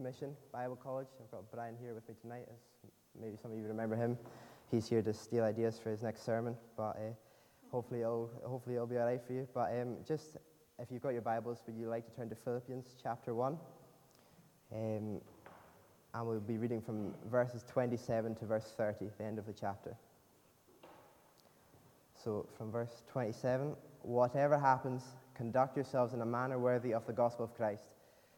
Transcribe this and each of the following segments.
Mission Bible College. I've got Brian here with me tonight, as maybe some of you remember him. He's here to steal ideas for his next sermon, but uh, hopefully, it'll, hopefully it'll be all right for you. But um, just if you've got your Bibles, would you like to turn to Philippians chapter 1? Um, and we'll be reading from verses 27 to verse 30, the end of the chapter. So, from verse 27, whatever happens, conduct yourselves in a manner worthy of the gospel of Christ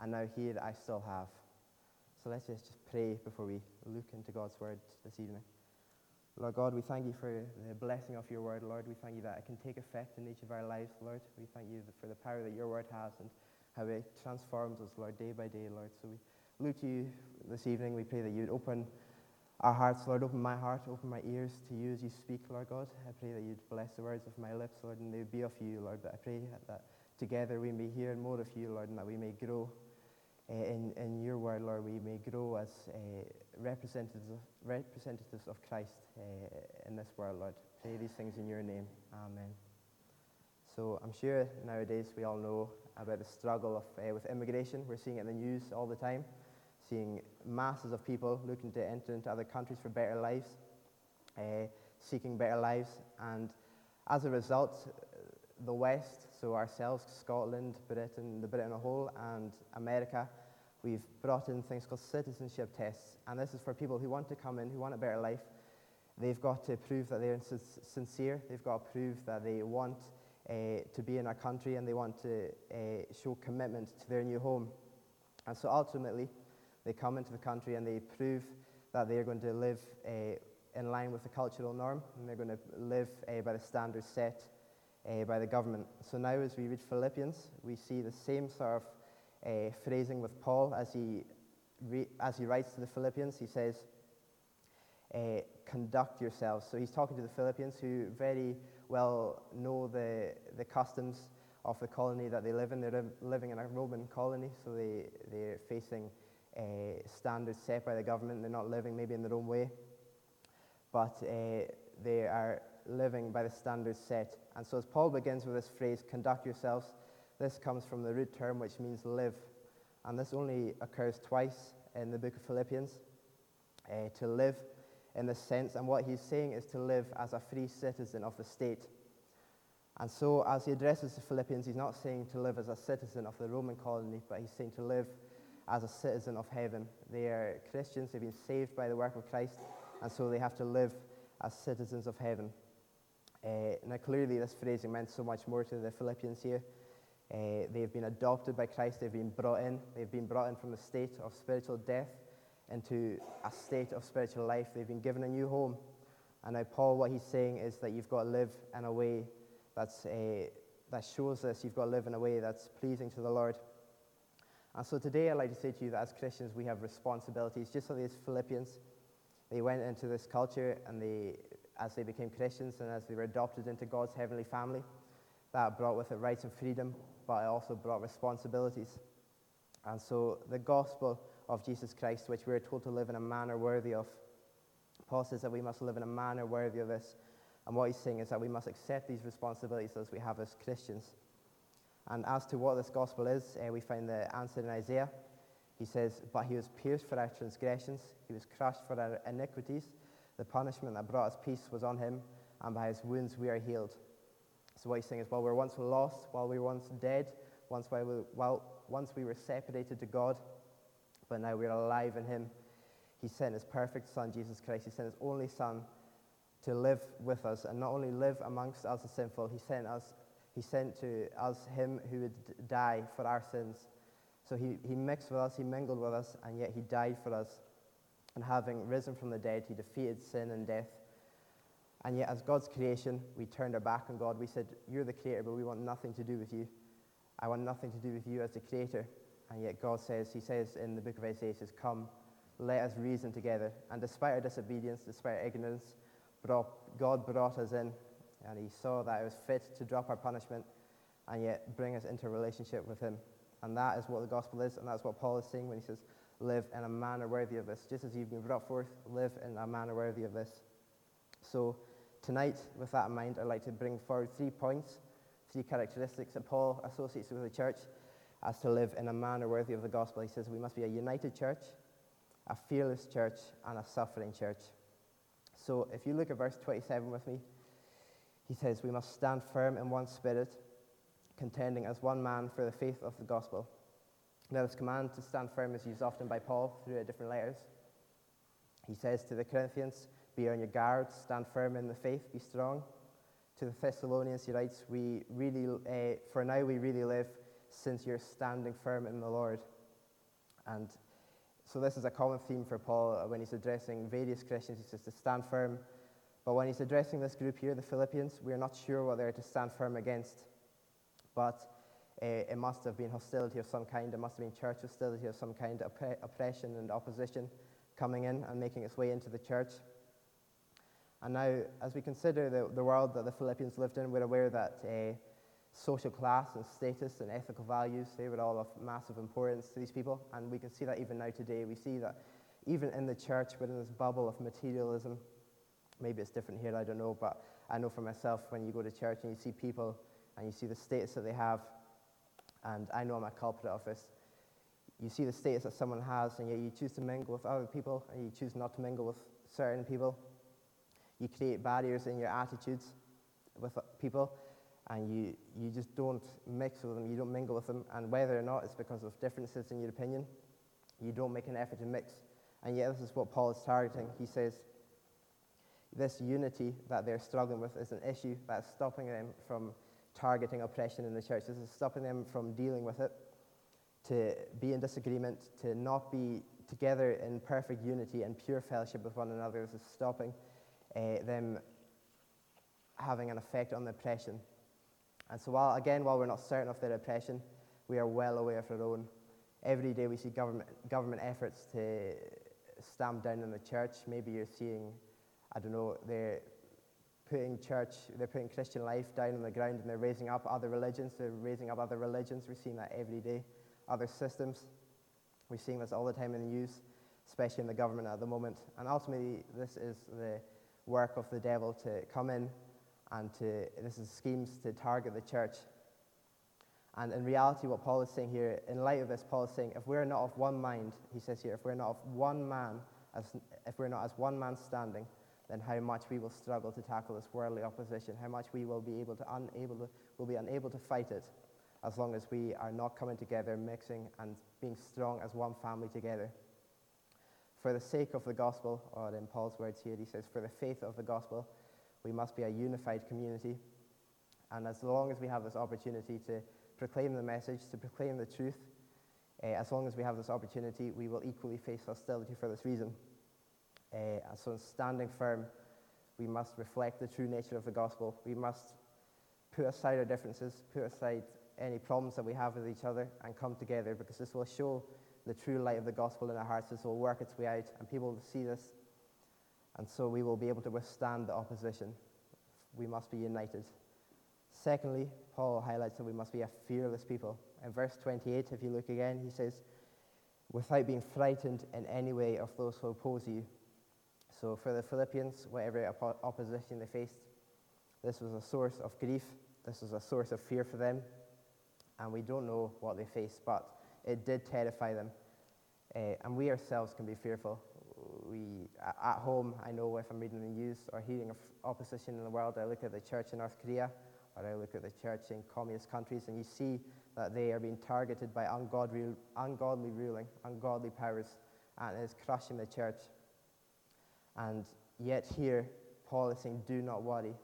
and now here I still have. So let's just, just pray before we look into God's word this evening. Lord God, we thank you for the blessing of your word, Lord. We thank you that it can take effect in each of our lives, Lord. We thank you for the power that your word has and how it transforms us, Lord, day by day, Lord. So we look to you this evening. We pray that you'd open our hearts, Lord. Open my heart, open my ears to you as you speak, Lord God. I pray that you'd bless the words of my lips, Lord, and they would be of you, Lord. But I pray that together we may hear more of you, Lord, and that we may grow in, in your word, Lord, we may grow as representatives, representatives of Christ uh, in this world, Lord. Pray these things in your name. Amen. So I'm sure nowadays we all know about the struggle of, with immigration. We're seeing it in the news all the time, seeing masses of people looking to enter into other countries for better lives, seeking better lives. And as a result, the West, so ourselves, Scotland, Britain, the Britain as a whole, and America, we've brought in things called citizenship tests. And this is for people who want to come in, who want a better life. They've got to prove that they're sincere. They've got to prove that they want uh, to be in our country and they want to uh, show commitment to their new home. And so ultimately, they come into the country and they prove that they're going to live uh, in line with the cultural norm and they're going to live by the standards set uh, by the government. So now, as we read Philippians, we see the same sort of uh, phrasing with Paul as he, re- as he writes to the Philippians. He says, uh, Conduct yourselves. So he's talking to the Philippians who very well know the, the customs of the colony that they live in. They're living in a Roman colony, so they, they're facing uh, standards set by the government. They're not living maybe in their own way, but uh, they are living by the standards set. And so, as Paul begins with this phrase, conduct yourselves, this comes from the root term which means live. And this only occurs twice in the book of Philippians uh, to live in this sense. And what he's saying is to live as a free citizen of the state. And so, as he addresses the Philippians, he's not saying to live as a citizen of the Roman colony, but he's saying to live as a citizen of heaven. They are Christians, they've been saved by the work of Christ, and so they have to live as citizens of heaven. Uh, now, clearly, this phrasing meant so much more to the Philippians here. Uh, they've been adopted by Christ, they've been brought in, they've been brought in from a state of spiritual death into a state of spiritual life. They've been given a new home. And now, Paul, what he's saying is that you've got to live in a way that's, uh, that shows this. You've got to live in a way that's pleasing to the Lord. And so today, I'd like to say to you that as Christians, we have responsibilities, just like these Philippians. They went into this culture and they, as they became Christians and as they were adopted into God's heavenly family. That brought with it rights and freedom, but it also brought responsibilities. And so the gospel of Jesus Christ, which we are told to live in a manner worthy of, Paul says that we must live in a manner worthy of this. And what he's saying is that we must accept these responsibilities as we have as Christians. And as to what this gospel is, uh, we find the answer in Isaiah. He says, But he was pierced for our transgressions, he was crushed for our iniquities. The punishment that brought us peace was on him, and by his wounds we are healed. So what he's saying is, while we were once lost, while we were once dead, once, while we, while, once we were separated to God, but now we're alive in him, he sent his perfect Son, Jesus Christ. He sent his only Son to live with us, and not only live amongst us the sinful, he sent us, he sent to us him who would die for our sins. So he, he mixed with us, he mingled with us, and yet he died for us and having risen from the dead, he defeated sin and death. And yet, as God's creation, we turned our back on God. We said, You're the creator, but we want nothing to do with you. I want nothing to do with you as the creator. And yet God says, He says in the book of Isaiah, says, Come, let us reason together. And despite our disobedience, despite our ignorance, God brought us in, and He saw that it was fit to drop our punishment and yet bring us into a relationship with Him. And that is what the gospel is, and that's what Paul is saying when he says, Live in a manner worthy of this. Just as you've been brought forth, live in a manner worthy of this. So, tonight, with that in mind, I'd like to bring forward three points, three characteristics that Paul associates with the church as to live in a manner worthy of the gospel. He says we must be a united church, a fearless church, and a suffering church. So, if you look at verse 27 with me, he says we must stand firm in one spirit, contending as one man for the faith of the gospel. Now, this command to stand firm is used often by Paul through different letters. He says to the Corinthians, Be on your guard, stand firm in the faith, be strong. To the Thessalonians, he writes, we really, uh, For now we really live, since you're standing firm in the Lord. And so, this is a common theme for Paul when he's addressing various Christians. He says to stand firm. But when he's addressing this group here, the Philippians, we're not sure what they're to stand firm against. But uh, it must have been hostility of some kind. It must have been church hostility of some kind, opp- oppression and opposition coming in and making its way into the church. And now, as we consider the, the world that the Philippians lived in, we're aware that uh, social class and status and ethical values, they were all of massive importance to these people. And we can see that even now today. We see that even in the church, within this bubble of materialism, maybe it's different here, I don't know, but I know for myself when you go to church and you see people and you see the status that they have, and I know I'm a culprit of this. You see the status that someone has, and yet you choose to mingle with other people, and you choose not to mingle with certain people. You create barriers in your attitudes with people, and you, you just don't mix with them, you don't mingle with them, and whether or not it's because of differences in your opinion, you don't make an effort to mix. And yet, this is what Paul is targeting. He says, this unity that they're struggling with is an issue that's stopping them from targeting oppression in the church. This is stopping them from dealing with it, to be in disagreement, to not be together in perfect unity and pure fellowship with one another. This is stopping uh, them having an effect on the oppression. And so, while, again, while we're not certain of their oppression, we are well aware of our own. Every day we see government, government efforts to stamp down on the church. Maybe you're seeing, I don't know, they're putting church, they're putting Christian life down on the ground and they're raising up other religions. They're raising up other religions. We're seeing that every day. Other systems. We're seeing this all the time in the news, especially in the government at the moment. And ultimately, this is the work of the devil to come in and to, this is schemes to target the church. And in reality, what Paul is saying here, in light of this, Paul is saying, if we're not of one mind, he says here, if we're not of one man, as, if we're not as one man standing, then how much we will struggle to tackle this worldly opposition, how much we will be able to unable to, will be unable to fight it as long as we are not coming together, mixing, and being strong as one family together. For the sake of the gospel, or in Paul's words here, he says, for the faith of the gospel, we must be a unified community. And as long as we have this opportunity to proclaim the message, to proclaim the truth, uh, as long as we have this opportunity, we will equally face hostility for this reason. Uh, so, in standing firm, we must reflect the true nature of the gospel. We must put aside our differences, put aside any problems that we have with each other, and come together because this will show the true light of the gospel in our hearts. This will work its way out, and people will see this, and so we will be able to withstand the opposition. We must be united. Secondly, Paul highlights that we must be a fearless people. In verse 28, if you look again, he says, without being frightened in any way of those who oppose you. So for the Philippians, whatever opposition they faced, this was a source of grief. This was a source of fear for them. And we don't know what they faced, but it did terrify them. Uh, and we ourselves can be fearful. We, at home, I know if I'm reading the news or hearing of opposition in the world, I look at the church in North Korea or I look at the church in communist countries, and you see that they are being targeted by ungodly, ungodly ruling, ungodly powers, and it is crushing the church. And yet, here, Paul is saying, Do not worry.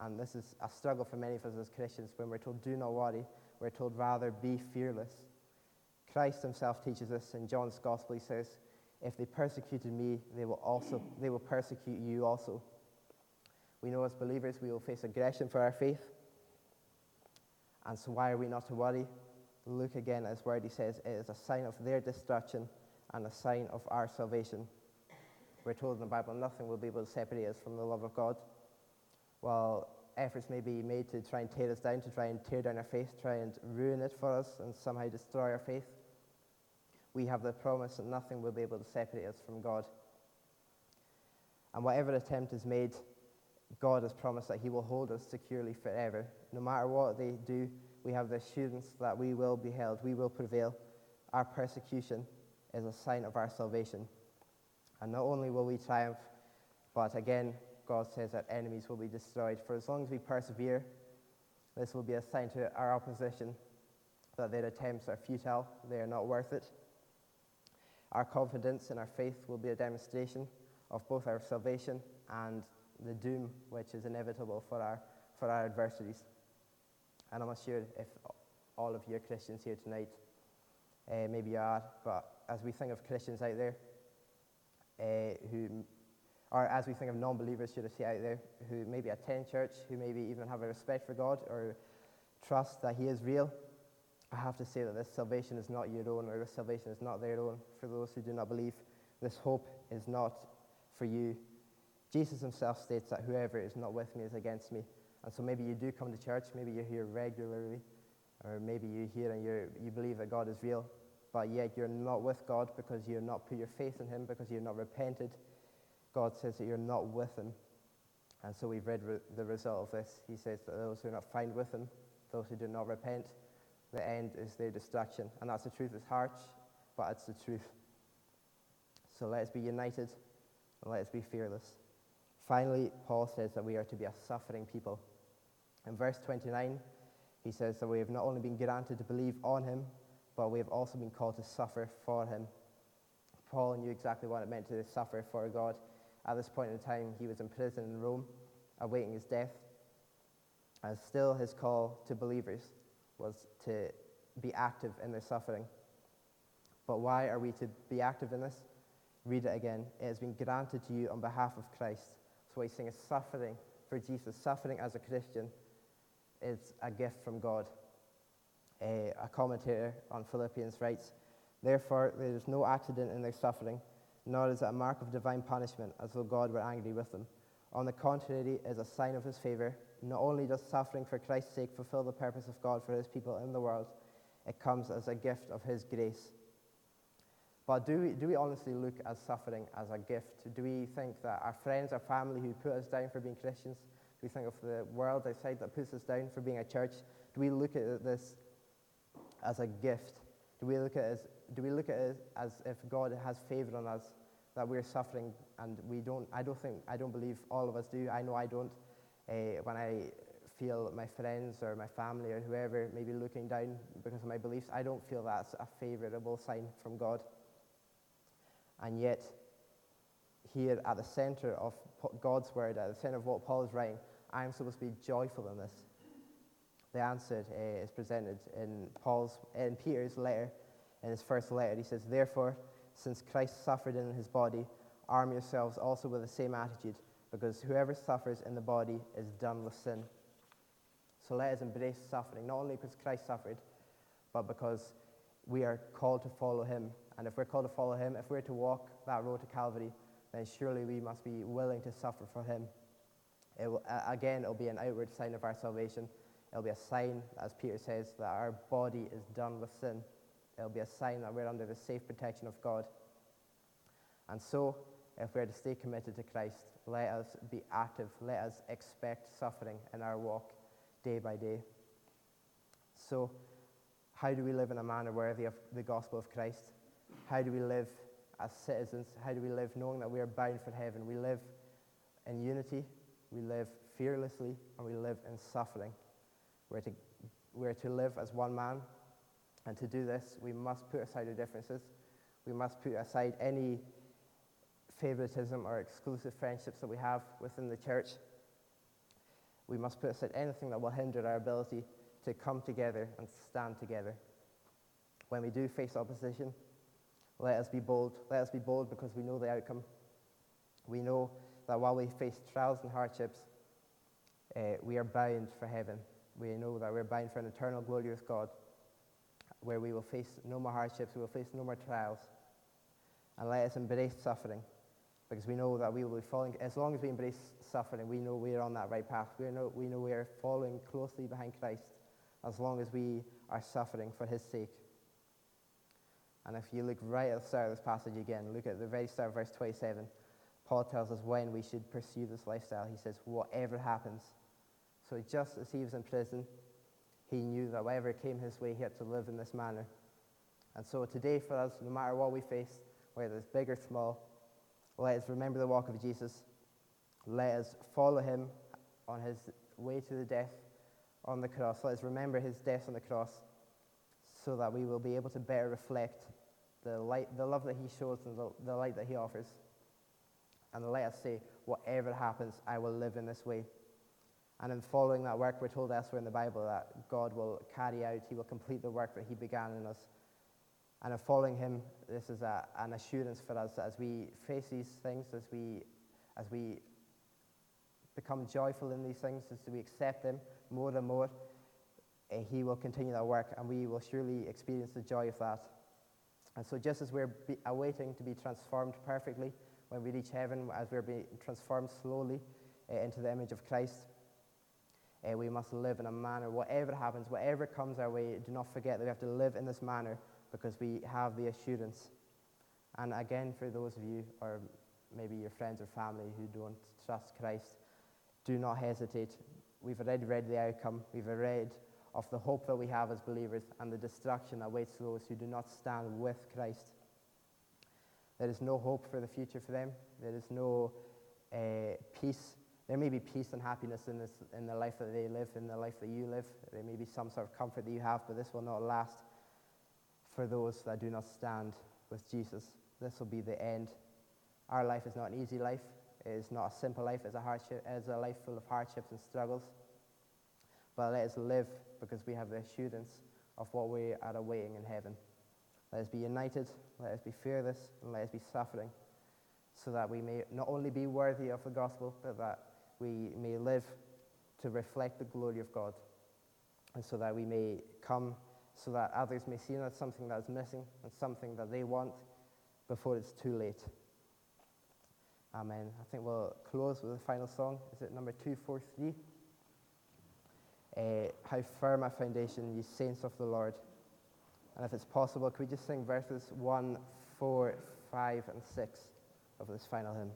And this is a struggle for many of us as Christians. When we're told, Do not worry, we're told, rather, be fearless. Christ himself teaches us in John's Gospel. He says, If they persecuted me, they will, also, they will persecute you also. We know as believers we will face aggression for our faith. And so, why are we not to worry? look again at his word, he says it is a sign of their destruction and a sign of our salvation. We're told in the Bible nothing will be able to separate us from the love of God. While efforts may be made to try and tear us down, to try and tear down our faith, try and ruin it for us, and somehow destroy our faith, we have the promise that nothing will be able to separate us from God. And whatever attempt is made, God has promised that He will hold us securely forever. No matter what they do, we have the assurance that we will be held, we will prevail. Our persecution is a sign of our salvation. And not only will we triumph, but again, God says that enemies will be destroyed. For as long as we persevere, this will be a sign to our opposition that their attempts are futile, they are not worth it. Our confidence and our faith will be a demonstration of both our salvation and the doom which is inevitable for our, for our adversaries. And I'm not sure if all of you are Christians here tonight. Uh, maybe you are, but as we think of Christians out there, uh, who, or as we think of non believers, should I say, out there, who maybe attend church, who maybe even have a respect for God or trust that He is real, I have to say that this salvation is not your own, or this salvation is not their own. For those who do not believe, this hope is not for you. Jesus himself states that whoever is not with me is against me. And so maybe you do come to church, maybe you're here regularly, or maybe you're here and you're, you believe that God is real, but yet you're not with God because you're not put your faith in Him, because you're not repented. God says that you're not with Him. And so we've read re- the result of this. He says that those who are not found with Him, those who do not repent, the end is their destruction. And that's the truth. It's harsh, but it's the truth. So let us be united and let us be fearless. Finally, Paul says that we are to be a suffering people. In verse 29, he says that we have not only been granted to believe on him, but we have also been called to suffer for him. Paul knew exactly what it meant to suffer for God. At this point in time, he was in prison in Rome, awaiting his death. And still, his call to believers was to be active in their suffering. But why are we to be active in this? Read it again. It has been granted to you on behalf of Christ. So he's saying is suffering for Jesus, suffering as a Christian, is a gift from God. A, a commentator on Philippians writes, Therefore, there is no accident in their suffering, nor is it a mark of divine punishment, as though God were angry with them. On the contrary, it is a sign of his favor. Not only does suffering for Christ's sake fulfill the purpose of God for his people in the world, it comes as a gift of his grace. But do we, do we honestly look at suffering as a gift? Do we think that our friends, our family who put us down for being Christians, do we think of the world outside that puts us down for being a church? Do we look at this as a gift? Do we look at it as, do we look at it as if God has favor on us, that we're suffering and we don't, I don't think, I don't believe all of us do. I know I don't. Uh, when I feel my friends or my family or whoever may be looking down because of my beliefs, I don't feel that's a favorable sign from God. And yet, here at the center of God's word, at the center of what Paul is writing, I'm supposed to be joyful in this. The answer uh, is presented in Paul's, in Peter's letter, in his first letter. He says, "Therefore, since Christ suffered in his body, arm yourselves also with the same attitude, because whoever suffers in the body is done with sin." So let us embrace suffering, not only because Christ suffered, but because we are called to follow him and if we're called to follow him, if we're to walk that road to Calvary, then surely we must be willing to suffer for him. It will, again, it'll be an outward sign of our salvation. It'll be a sign, as Peter says, that our body is done with sin. It'll be a sign that we're under the safe protection of God. And so, if we're to stay committed to Christ, let us be active. Let us expect suffering in our walk day by day. So, how do we live in a manner worthy of the gospel of Christ? How do we live as citizens? How do we live knowing that we are bound for heaven? We live in unity, we live fearlessly, and we live in suffering. We're to, we're to live as one man, and to do this, we must put aside our differences. We must put aside any favoritism or exclusive friendships that we have within the church. We must put aside anything that will hinder our ability to come together and stand together. When we do face opposition, let us be bold. Let us be bold because we know the outcome. We know that while we face trials and hardships, uh, we are bound for heaven. We know that we're bound for an eternal glory with God. where we will face no more hardships, we will face no more trials. And let us embrace suffering because we know that we will be following, as long as we embrace suffering, we know we are on that right path. We know we, know we are following closely behind Christ as long as we are suffering for his sake. And if you look right at the start of this passage again, look at the very start of verse 27, Paul tells us when we should pursue this lifestyle. He says, whatever happens. So just as he was in prison, he knew that whatever came his way, he had to live in this manner. And so today, for us, no matter what we face, whether it's big or small, let us remember the walk of Jesus. Let us follow him on his way to the death on the cross. Let us remember his death on the cross so that we will be able to better reflect the, light, the love that he shows and the, the light that he offers. And let us say, whatever happens, I will live in this way. And in following that work, we're told elsewhere in the Bible that God will carry out, He will complete the work that He began in us. And in following Him, this is a, an assurance for us as we face these things, as we, as we become joyful in these things, as we accept them more and more, uh, He will continue that work, and we will surely experience the joy of that. And so, just as we're be, awaiting to be transformed perfectly when we reach heaven, as we're being transformed slowly uh, into the image of Christ, uh, we must live in a manner, whatever happens, whatever comes our way, do not forget that we have to live in this manner because we have the assurance. And again, for those of you, or maybe your friends or family who don't trust Christ, do not hesitate. We've already read the outcome. We've read of the hope that we have as believers and the destruction that awaits those who do not stand with Christ. There is no hope for the future for them. There is no uh, peace there may be peace and happiness in, this, in the life that they live, in the life that you live. There may be some sort of comfort that you have, but this will not last for those that do not stand with Jesus. This will be the end. Our life is not an easy life. It is not a simple life. It's a, hardship, it's a life full of hardships and struggles. But let us live because we have the assurance of what we are awaiting in heaven. Let us be united, let us be fearless, and let us be suffering so that we may not only be worthy of the gospel, but that we may live to reflect the glory of God, and so that we may come so that others may see that something that is missing and something that they want before it's too late. Amen. I think we'll close with the final song. Is it number 243? Uh, How firm a foundation, ye saints of the Lord. And if it's possible, could we just sing verses 1, 4, 5, and 6 of this final hymn?